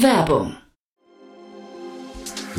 Werbung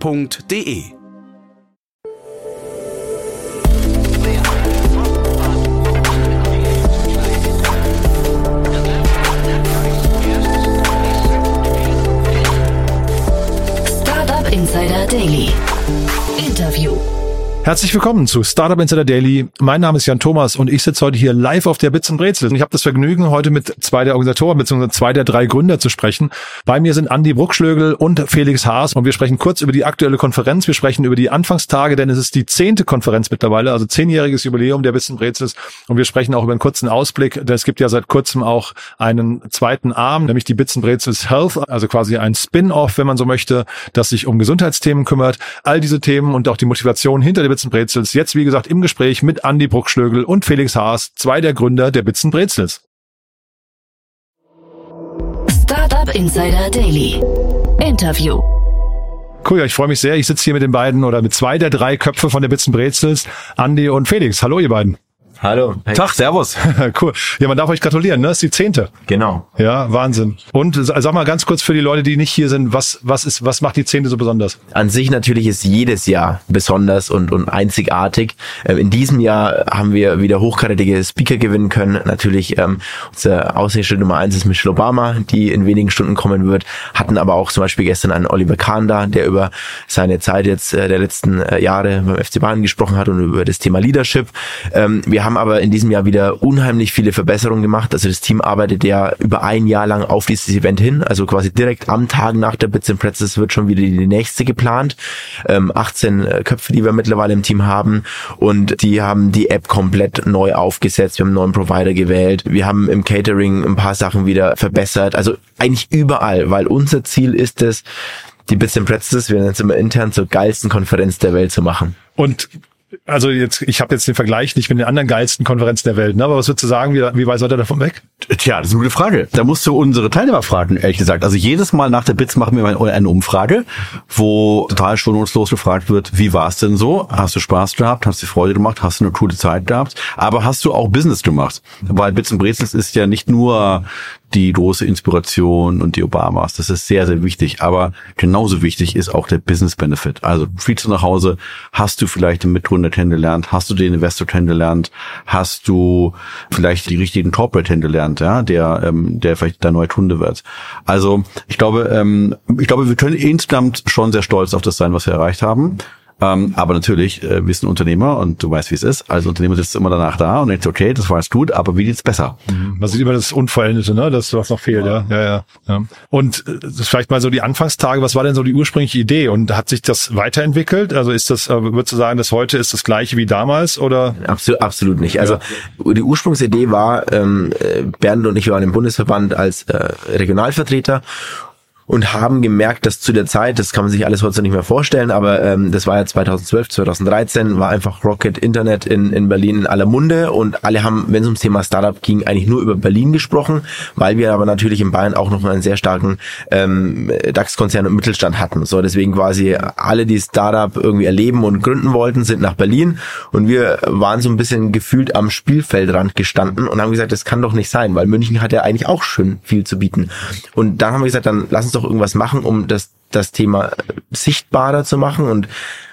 f.de. Insider Daily. Herzlich willkommen zu Startup Insider Daily. Mein Name ist Jan Thomas und ich sitze heute hier live auf der Bits und Brezel. Und ich habe das Vergnügen, heute mit zwei der Organisatoren bzw. zwei der drei Gründer zu sprechen. Bei mir sind Andi Bruckschlögel und Felix Haas und wir sprechen kurz über die aktuelle Konferenz. Wir sprechen über die Anfangstage, denn es ist die zehnte Konferenz mittlerweile, also zehnjähriges Jubiläum der Bits und Brezels. Und wir sprechen auch über einen kurzen Ausblick. Denn es gibt ja seit kurzem auch einen zweiten Arm, nämlich die Bits und Brezels Health, also quasi ein Spin-off, wenn man so möchte, das sich um Gesundheitsthemen kümmert. All diese Themen und auch die Motivation hinter der Bits und Brezels. Jetzt, wie gesagt, im Gespräch mit Andy Bruckschlögel und Felix Haas, zwei der Gründer der Bits und Brezels. Startup Insider Daily. Interview. Cool, ja, ich freue mich sehr. Ich sitze hier mit den beiden oder mit zwei der drei Köpfe von der Bits und Brezels, Andy und Felix. Hallo, ihr beiden. Hallo. Hey. Tag, Servus. cool. Ja, man darf euch gratulieren, ne? Das ist die zehnte. Genau. Ja, Wahnsinn. Und sag mal ganz kurz für die Leute, die nicht hier sind, was, was ist, was macht die zehnte so besonders? An sich natürlich ist jedes Jahr besonders und, und einzigartig. Ähm, in diesem Jahr haben wir wieder hochkarätige Speaker gewinnen können. Natürlich, ähm, unser Aushängeschild Nummer eins ist Michelle Obama, die in wenigen Stunden kommen wird. Hatten aber auch zum Beispiel gestern einen Oliver Kahn da, der über seine Zeit jetzt äh, der letzten äh, Jahre beim FC Bayern gesprochen hat und über das Thema Leadership. Ähm, wir haben aber in diesem Jahr wieder unheimlich viele Verbesserungen gemacht. Also das Team arbeitet ja über ein Jahr lang auf dieses Event hin. Also quasi direkt am Tag nach der Bits and Pretzels wird schon wieder die nächste geplant. Ähm, 18 äh, Köpfe, die wir mittlerweile im Team haben. Und die haben die App komplett neu aufgesetzt. Wir haben einen neuen Provider gewählt. Wir haben im Catering ein paar Sachen wieder verbessert. Also eigentlich überall, weil unser Ziel ist es, die Bits and Pretzels, wir nennen es immer intern, zur geilsten Konferenz der Welt zu machen. Und also jetzt, ich habe jetzt den Vergleich nicht mit den anderen geilsten Konferenzen der Welt, ne? aber was würdest du sagen, wie, wie weit seid ihr davon weg? Tja, das ist eine gute Frage. Da musst du unsere Teilnehmer fragen, ehrlich gesagt. Also jedes Mal nach der BITS machen wir eine Umfrage, wo total schonungslos gefragt wird, wie war es denn so? Hast du Spaß gehabt? Hast du Freude gemacht? Hast du eine coole Zeit gehabt? Aber hast du auch Business gemacht? Weil Bits und Brezels ist ja nicht nur die große Inspiration und die Obamas. Das ist sehr, sehr wichtig. Aber genauso wichtig ist auch der Business Benefit. Also fliegst du nach Hause, hast du vielleicht den Mitgründer kennengelernt, hast du den Investor kennengelernt, hast du vielleicht die richtigen Corporate kennengelernt, ja, der, ähm, der vielleicht dein neuer Kunde wird. Also ich glaube, ähm, ich glaube, wir können insgesamt schon sehr stolz auf das sein, was wir erreicht haben. Ähm, aber natürlich, äh, wir sind Unternehmer und du weißt, wie es ist. Als Unternehmer sitzt du immer danach da und denkst, okay, das war jetzt gut, aber wie geht's besser? Mhm. Man sieht immer das Unvollendete, ne? Das, was noch fehlt, ja. Ja, ja. ja. Und äh, das ist vielleicht mal so die Anfangstage, was war denn so die ursprüngliche Idee? Und hat sich das weiterentwickelt? Also ist das, äh, würdest du sagen, dass heute ist das gleiche wie damals oder? Absolut, absolut nicht. Also ja. die Ursprungsidee war, ähm, Bernd und ich waren im Bundesverband als äh, Regionalvertreter und haben gemerkt, dass zu der Zeit, das kann man sich alles heute nicht mehr vorstellen, aber ähm, das war ja 2012, 2013, war einfach Rocket Internet in, in Berlin in aller Munde und alle haben, wenn es ums Thema Startup ging, eigentlich nur über Berlin gesprochen, weil wir aber natürlich in Bayern auch noch einen sehr starken ähm, DAX-Konzern und Mittelstand hatten. So deswegen quasi alle, die Startup irgendwie erleben und gründen wollten, sind nach Berlin und wir waren so ein bisschen gefühlt am Spielfeldrand gestanden und haben gesagt, das kann doch nicht sein, weil München hat ja eigentlich auch schön viel zu bieten. Und dann haben wir gesagt, dann lass uns doch irgendwas machen, um das, das Thema sichtbarer zu machen und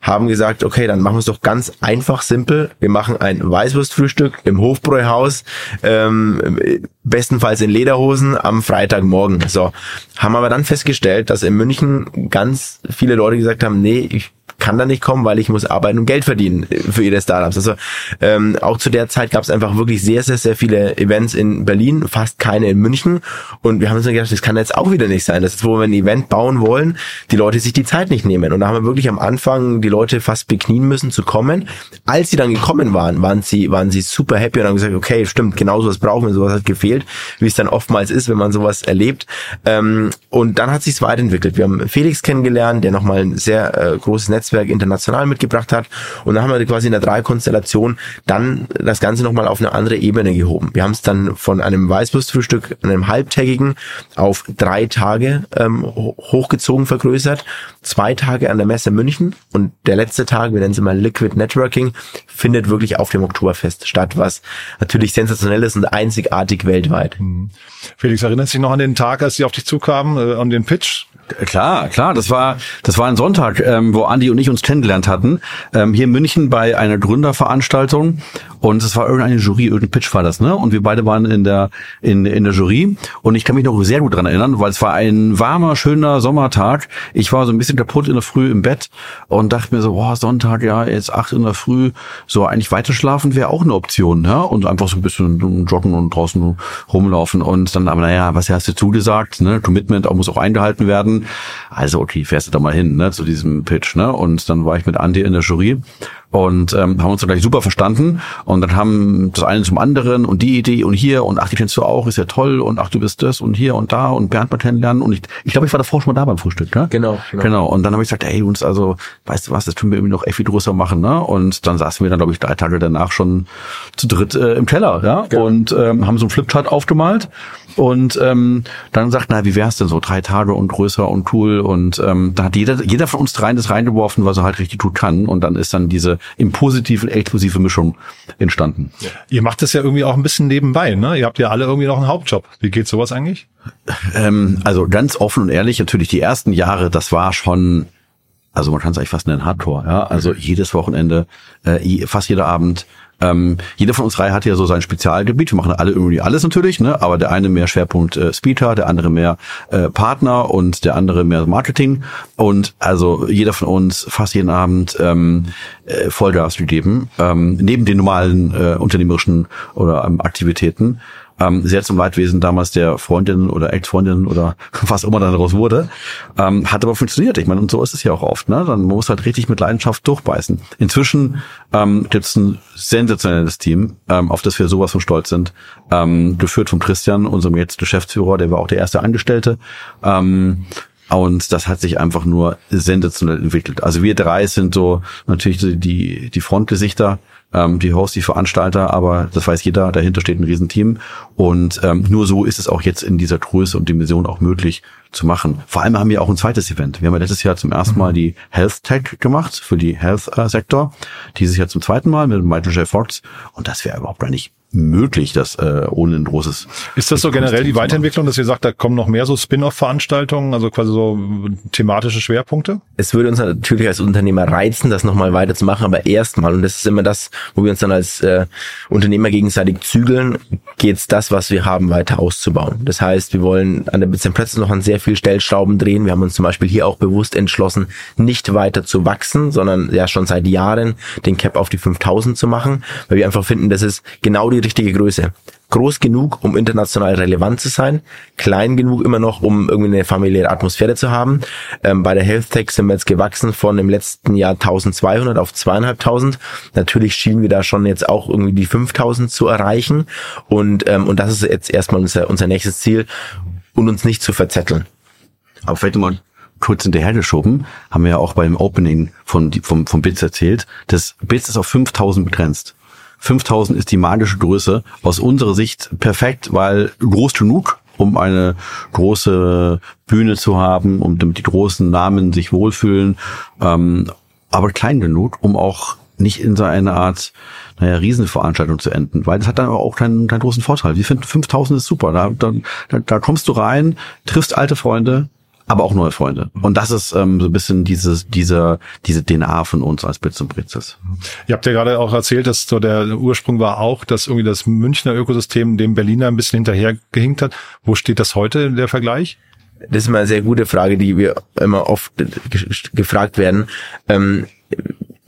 haben gesagt, okay, dann machen wir es doch ganz einfach, simpel. Wir machen ein Weißwurstfrühstück im Hofbräuhaus, ähm, bestenfalls in Lederhosen am Freitagmorgen. So, haben aber dann festgestellt, dass in München ganz viele Leute gesagt haben, nee, ich kann da nicht kommen, weil ich muss arbeiten und Geld verdienen für ihre Startups. Also ähm, auch zu der Zeit gab es einfach wirklich sehr, sehr, sehr viele Events in Berlin, fast keine in München. Und wir haben uns dann gedacht, das kann jetzt auch wieder nicht sein. Das ist, wo wir ein Event bauen wollen, die Leute sich die Zeit nicht nehmen. Und da haben wir wirklich am Anfang die Leute fast beknien müssen zu kommen. Als sie dann gekommen waren, waren sie, waren sie super happy und haben gesagt, okay, stimmt, genau sowas brauchen wir, sowas hat gefehlt, wie es dann oftmals ist, wenn man sowas erlebt. Ähm, und dann hat sich's weiterentwickelt. Wir haben Felix kennengelernt, der nochmal ein sehr äh, großes Netzwerk international mitgebracht hat. Und dann haben wir quasi in der Drei-Konstellation dann das Ganze nochmal auf eine andere Ebene gehoben. Wir haben es dann von einem Weißwurstfrühstück, einem halbtägigen, auf drei Tage ähm, hochgezogen vergrößert. Zwei Tage an der Messe München und der letzte Tag, wir nennen es mal Liquid Networking, findet wirklich auf dem Oktoberfest statt, was natürlich sensationell ist und einzigartig weltweit. Felix, erinnerst du dich noch an den Tag, als sie auf dich zukamen, äh, an den Pitch? Klar, klar, das war das war ein Sonntag, ähm, wo Andi und ich uns kennengelernt hatten, ähm, hier in München bei einer Gründerveranstaltung und es war irgendeine Jury, irgendein Pitch war das, ne? Und wir beide waren in der in in der Jury und ich kann mich noch sehr gut dran erinnern, weil es war ein warmer, schöner Sommertag. Ich war so ein bisschen kaputt in der Früh im Bett und dachte mir so, boah, Sonntag, ja, jetzt acht in der Früh, so eigentlich weiter schlafen wäre auch eine Option, ja? Und einfach so ein bisschen joggen und draußen rumlaufen und dann aber naja, was hast du zugesagt, ne? Commitment auch muss auch eingehalten werden. Also okay, fährst du da mal hin, ne, zu diesem Pitch, ne? Und dann war ich mit Andy in der Jury und ähm, haben uns dann gleich super verstanden und dann haben das eine zum anderen und die Idee und hier und ach, die kennst du auch, ist ja toll und ach, du bist das und hier und da und Bernd mal kennenlernen und ich, ich glaube, ich war davor schon mal da beim Frühstück, ne? Genau, Genau. genau. Und dann habe ich gesagt, ey, uns also, weißt du was, das können wir irgendwie noch echt viel größer machen, ne? Und dann saßen wir dann, glaube ich, drei Tage danach schon zu dritt äh, im Keller, ja? Und ähm, haben so einen Flipchart aufgemalt und ähm, dann sagt, na, wie wär's denn so, drei Tage und größer und cool und ähm, da hat jeder, jeder von uns dreien das reingeworfen, was er halt richtig gut kann und dann ist dann diese im positiven explosive Mischung entstanden. Ihr macht das ja irgendwie auch ein bisschen nebenbei, ne? Ihr habt ja alle irgendwie noch einen Hauptjob. Wie geht sowas eigentlich? Ähm, also ganz offen und ehrlich, natürlich die ersten Jahre, das war schon, also man kann es eigentlich fast nennen Hardcore, ja. Also jedes Wochenende, äh, fast jeder Abend. Ähm, jeder von uns drei hat ja so sein Spezialgebiet. Wir machen alle irgendwie alles natürlich, ne? Aber der eine mehr Schwerpunkt äh, Speaker, der andere mehr äh, Partner und der andere mehr Marketing. Und also jeder von uns fast jeden Abend ähm, äh, Vollgas gegeben, ähm, neben den normalen äh, unternehmerischen oder ähm, Aktivitäten ähm, sehr zum Leidwesen damals der Freundin oder Ex-Freundin oder was immer daraus wurde, ähm, hat aber funktioniert. Ich meine, und so ist es ja auch oft. Ne? Dann muss halt richtig mit Leidenschaft durchbeißen. Inzwischen ähm, gibt es ein sensationelles Team, ähm, auf das wir sowas von stolz sind, ähm, geführt von Christian, unserem jetzt Geschäftsführer, der war auch der erste Angestellte. Ähm, und das hat sich einfach nur sensationell entwickelt. Also wir drei sind so natürlich die, die Frontgesichter, ähm, die Hosts, die Veranstalter, aber das weiß jeder, dahinter steht ein Riesenteam. Und ähm, nur so ist es auch jetzt in dieser Größe und Dimension auch möglich zu machen. Vor allem haben wir auch ein zweites Event. Wir haben ja letztes Jahr zum ersten Mal die Health Tech gemacht für die Health-Sektor. Dieses Jahr zum zweiten Mal mit Michael J. Fox. Und das wäre überhaupt gar nicht möglich, das äh, ohne ein großes. Ist das so generell die Weiterentwicklung, dass ihr sagt, da kommen noch mehr so Spin-off-Veranstaltungen, also quasi so thematische Schwerpunkte? es würde uns natürlich als Unternehmer reizen, das nochmal weiterzumachen, aber erstmal, und das ist immer das, wo wir uns dann als äh, Unternehmer gegenseitig zügeln, geht's das, was wir haben, weiter auszubauen. Das heißt, wir wollen an der Bits Plätze noch an sehr viel Stellschrauben drehen. Wir haben uns zum Beispiel hier auch bewusst entschlossen, nicht weiter zu wachsen, sondern ja schon seit Jahren den Cap auf die 5000 zu machen, weil wir einfach finden, das ist genau die richtige Größe groß genug, um international relevant zu sein, klein genug immer noch, um irgendwie eine familiäre Atmosphäre zu haben. Ähm, bei der Health Tech sind wir jetzt gewachsen von im letzten Jahr 1200 auf 2500. Natürlich schielen wir da schon jetzt auch irgendwie die 5000 zu erreichen und ähm, und das ist jetzt erstmal unser unser nächstes Ziel und uns nicht zu verzetteln. Aber vielleicht mal kurz hinterhergeschoben, haben wir ja auch beim Opening von, vom, vom Bits erzählt, das Bits ist auf 5000 begrenzt. 5000 ist die magische Größe. Aus unserer Sicht perfekt, weil groß genug, um eine große Bühne zu haben, um damit die großen Namen sich wohlfühlen, ähm, aber klein genug, um auch nicht in so eine Art, naja, Riesenveranstaltung zu enden, weil das hat dann aber auch keinen, keinen großen Vorteil. Wir finden 5000 ist super. Da, da, da kommst du rein, triffst alte Freunde, aber auch neue Freunde. Und das ist ähm, so ein bisschen dieses, dieser, diese DNA von uns als Bits und Britzes. Ihr habt ja gerade auch erzählt, dass so der Ursprung war auch, dass irgendwie das Münchner Ökosystem dem Berliner ein bisschen hinterhergehinkt hat. Wo steht das heute, der Vergleich? Das ist immer eine sehr gute Frage, die wir immer oft ge- gefragt werden. Ähm,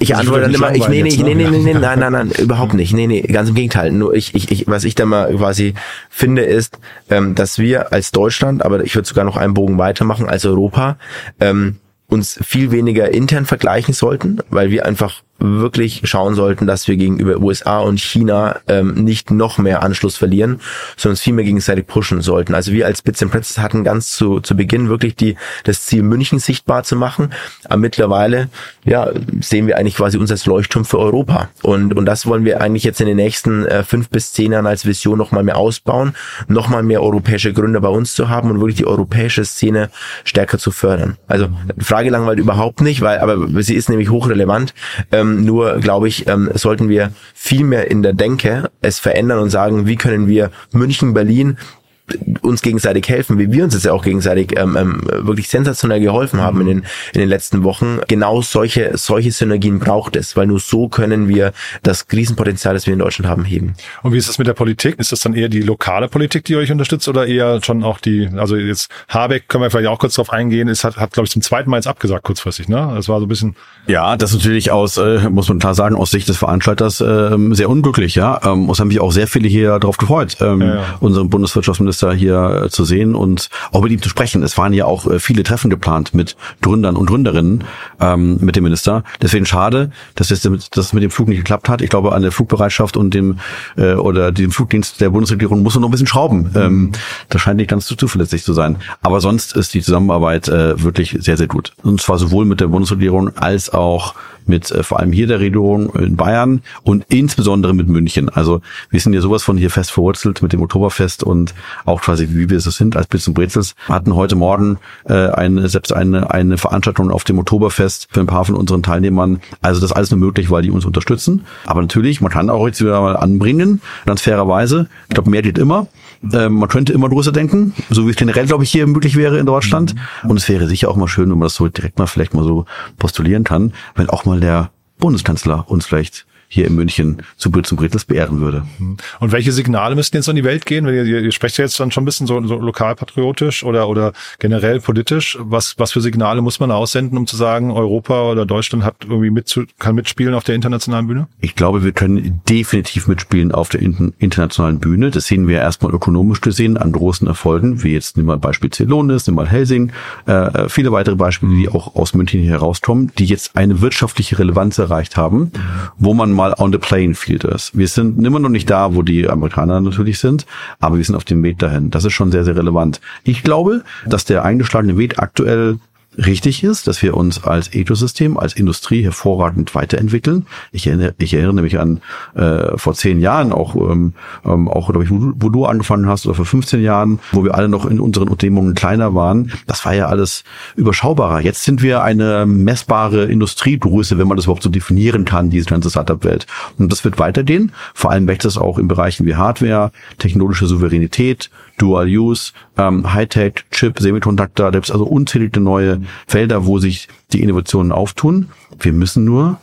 ich antworte dann immer, ich, nee, nee, langweilig nee, jetzt, nee, ne? nee, nein, nein, nein, überhaupt nicht. Nee, nee, ganz im Gegenteil. Nur ich, ich, ich was ich da mal quasi finde, ist, ähm, dass wir als Deutschland, aber ich würde sogar noch einen Bogen weitermachen, als Europa, ähm, uns viel weniger intern vergleichen sollten, weil wir einfach wirklich schauen sollten, dass wir gegenüber USA und China ähm, nicht noch mehr Anschluss verlieren, sondern uns viel mehr gegenseitig pushen sollten. Also wir als Bits and Pretzels hatten ganz zu, zu Beginn wirklich die, das Ziel, München sichtbar zu machen. Aber mittlerweile ja, sehen wir eigentlich quasi uns als Leuchtturm für Europa. Und, und das wollen wir eigentlich jetzt in den nächsten äh, fünf bis zehn Jahren als Vision nochmal mehr ausbauen, nochmal mehr europäische Gründer bei uns zu haben und wirklich die europäische Szene stärker zu fördern. Also Frage langweilt überhaupt nicht, weil aber sie ist nämlich hochrelevant. Ähm, nur glaube ich, ähm, sollten wir viel mehr in der Denke es verändern und sagen, wie können wir München, Berlin uns gegenseitig helfen, wie wir uns jetzt ja auch gegenseitig ähm, ähm, wirklich sensationell geholfen haben in den, in den letzten Wochen. Genau solche, solche Synergien braucht es, weil nur so können wir das Krisenpotenzial, das wir in Deutschland haben, heben. Und wie ist das mit der Politik? Ist das dann eher die lokale Politik, die euch unterstützt oder eher schon auch die, also jetzt Habeck, können wir vielleicht auch kurz drauf eingehen, ist, hat, hat glaube ich zum zweiten Mal jetzt abgesagt kurzfristig, ne? Das war so ein bisschen. Ja, das ist natürlich aus, äh, muss man klar sagen, aus Sicht des Veranstalters äh, sehr unglücklich, ja. Ähm, es haben mich auch sehr viele hier darauf gefreut, ähm, ja, ja. unseren Bundeswirtschaftsminister hier äh, zu sehen und auch mit ihm zu sprechen. Es waren ja auch äh, viele Treffen geplant mit Gründern und Gründerinnen ähm, mit dem Minister. Deswegen schade, dass es dass es mit dem Flug nicht geklappt hat. Ich glaube, an der Flugbereitschaft und dem äh, oder dem Flugdienst der Bundesregierung muss man noch ein bisschen schrauben. Ähm, das scheint nicht ganz zu zuverlässig zu sein. Aber sonst ist die Zusammenarbeit äh, wirklich sehr, sehr gut. Und zwar sowohl mit der Bundesregierung als auch mit äh, vor allem hier der Regierung in Bayern und insbesondere mit München. Also wir sind ja sowas von hier fest verwurzelt mit dem Oktoberfest und auch quasi wie wir es sind als Blitz und Brezels. Hatten heute Morgen äh, eine, selbst eine, eine Veranstaltung auf dem Oktoberfest für ein paar von unseren Teilnehmern. Also das ist alles nur möglich, weil die uns unterstützen. Aber natürlich, man kann auch jetzt wieder mal anbringen, ganz fairerweise. Ich glaube, mehr geht immer. Ähm, man könnte immer größer denken, so wie es generell, glaube ich, hier möglich wäre in Deutschland. Und es wäre sicher auch mal schön, wenn man das so direkt mal vielleicht mal so postulieren kann, wenn auch mal der Bundeskanzler uns vielleicht hier in München zu und Brittels beehren würde. Mhm. Und welche Signale müssten jetzt in die Welt gehen? Wenn ihr, ihr sprecht ja jetzt dann schon ein bisschen so, so lokalpatriotisch oder, oder generell politisch. Was, was für Signale muss man aussenden, um zu sagen, Europa oder Deutschland hat irgendwie mit, kann mitspielen auf der internationalen Bühne? Ich glaube, wir können definitiv mitspielen auf der internationalen Bühne. Das sehen wir erstmal ökonomisch gesehen an großen Erfolgen, wie jetzt nimm mal Beispiel Celonis, nimm mal Helsing, äh, äh, viele weitere Beispiele, die auch aus München herauskommen, die jetzt eine wirtschaftliche Relevanz erreicht haben, wo man mal on the playing field ist. Wir sind immer noch nicht da, wo die Amerikaner natürlich sind, aber wir sind auf dem Weg dahin. Das ist schon sehr, sehr relevant. Ich glaube, dass der eingeschlagene Weg aktuell richtig ist, dass wir uns als Ecosystem, als Industrie hervorragend weiterentwickeln. Ich erinnere, ich erinnere mich an äh, vor zehn Jahren auch, ähm, ähm auch glaube ich, wo, du angefangen hast, oder vor 15 Jahren, wo wir alle noch in unseren Unternehmungen kleiner waren. Das war ja alles überschaubarer. Jetzt sind wir eine messbare Industriegröße, wenn man das überhaupt so definieren kann, diese ganze Startup-Welt. Und das wird weitergehen. Vor allem wächst es auch in Bereichen wie Hardware, technologische Souveränität, Dual Use, ähm, Hightech, Chip, Semiconductor, da gibt es also unzählige neue Felder, wo sich die Innovationen auftun. Wir müssen nur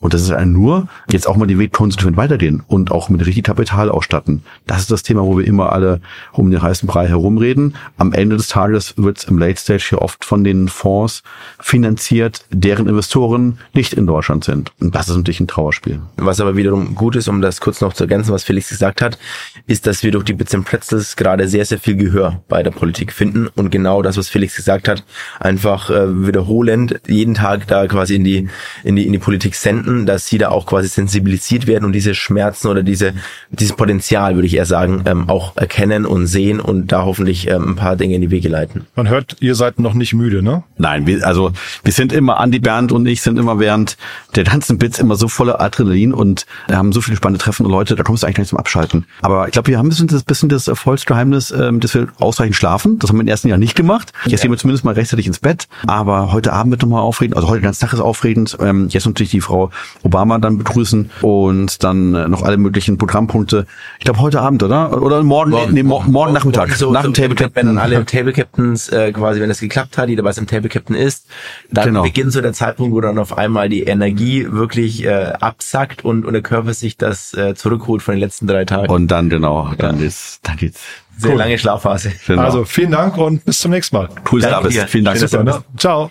und das ist ein nur, jetzt auch mal die Weg konsequent weitergehen und auch mit richtig Kapital ausstatten. Das ist das Thema, wo wir immer alle um den heißen Brei herumreden. Am Ende des Tages wird es im Late Stage hier oft von den Fonds finanziert, deren Investoren nicht in Deutschland sind. Und das ist natürlich ein Trauerspiel. Was aber wiederum gut ist, um das kurz noch zu ergänzen, was Felix gesagt hat, ist, dass wir durch die Bits Pretzels gerade sehr, sehr viel Gehör bei der Politik finden und genau das, was Felix gesagt hat, einfach äh, wiederholend jeden Tag da quasi in die, in die, in die Politik senden Kunden, dass sie da auch quasi sensibilisiert werden und diese Schmerzen oder diese dieses Potenzial, würde ich eher sagen, ähm, auch erkennen und sehen und da hoffentlich ähm, ein paar Dinge in die Wege leiten. Man hört, ihr seid noch nicht müde, ne? Nein, wir, also wir sind immer, Andi Bernd und ich sind immer während der ganzen Bits immer so voller Adrenalin und haben so viele spannende Treffen und Leute, da kommst du eigentlich nicht zum Abschalten. Aber ich glaube, wir haben ein bisschen das, bisschen das Erfolgsgeheimnis, ähm, dass wir ausreichend schlafen. Das haben wir im ersten Jahr nicht gemacht. Jetzt gehen wir zumindest mal rechtzeitig ins Bett. Aber heute Abend wird nochmal aufregend. Also heute den ganzen Tag ist aufregend. Ähm, jetzt natürlich die Frau Obama dann begrüßen und dann äh, noch alle möglichen Programmpunkte. Ich glaube heute Abend, oder? Oder morgen, morgen, nee, morgen, morgen Nachmittag. So, nach so, dem Table Captain. Wenn dann alle Table Captains äh, quasi, wenn es geklappt hat, jeder weiß im Table Captain ist, dann genau. beginnt so der Zeitpunkt, wo dann auf einmal die Energie wirklich äh, absackt und, und der Körper sich das äh, zurückholt von den letzten drei Tagen. Und dann genau, dann ja. ist, dann geht's. Sehr cool. lange Schlafphase. Genau. Also vielen Dank und bis zum nächsten Mal. Cool, dass du da bist. Vielen Dank. Ciao.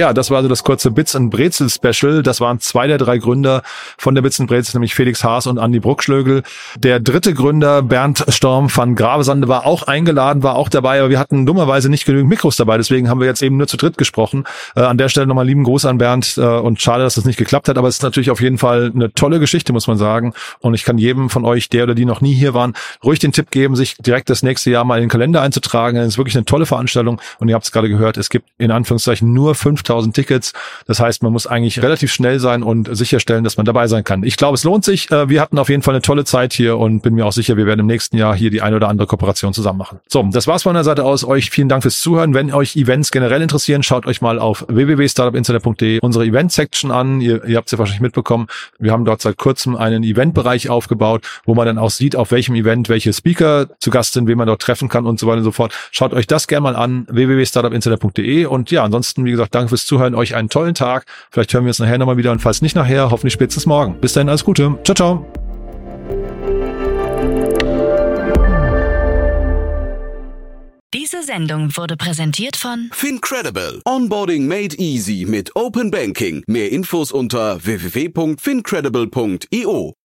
Ja, das war also das kurze Bits and Brezel Special. Das waren zwei der drei Gründer von der Bits and Brezel, nämlich Felix Haas und Andy Bruckschlögel. Der dritte Gründer, Bernd Storm van Gravesande, war auch eingeladen, war auch dabei, aber wir hatten dummerweise nicht genügend Mikros dabei. Deswegen haben wir jetzt eben nur zu dritt gesprochen. Äh, an der Stelle nochmal lieben Gruß an Bernd äh, und schade, dass das nicht geklappt hat, aber es ist natürlich auf jeden Fall eine tolle Geschichte, muss man sagen. Und ich kann jedem von euch, der oder die noch nie hier waren, ruhig den Tipp geben, sich direkt das nächste Jahr mal in den Kalender einzutragen. Es ist wirklich eine tolle Veranstaltung und ihr habt es gerade gehört, es gibt in Anführungszeichen nur 5000 5000 Tickets. Das heißt, man muss eigentlich relativ schnell sein und sicherstellen, dass man dabei sein kann. Ich glaube, es lohnt sich. Äh, wir hatten auf jeden Fall eine tolle Zeit hier und bin mir auch sicher, wir werden im nächsten Jahr hier die eine oder andere Kooperation zusammen machen. So, das war's von der Seite aus. Euch vielen Dank fürs Zuhören. Wenn euch Events generell interessieren, schaut euch mal auf www.startupinsider.de unsere Event-Section an. Ihr, ihr habt es ja wahrscheinlich mitbekommen. Wir haben dort seit kurzem einen Eventbereich aufgebaut, wo man dann auch sieht, auf welchem Event welche Speaker zu Gast sind, wen man dort treffen kann und so weiter und so fort. Schaut euch das gerne mal an, www.startupinsider.de und ja, ansonsten, wie gesagt, danke fürs Zuhören. Euch einen tollen Tag. Vielleicht hören wir uns nachher nochmal wieder und falls nicht nachher, hoffentlich spätestens morgen. Bis dahin, alles Gute. Ciao, ciao. Diese Sendung wurde präsentiert von Fincredible. Onboarding made easy mit Open Banking. Mehr Infos unter www.fincredible.io.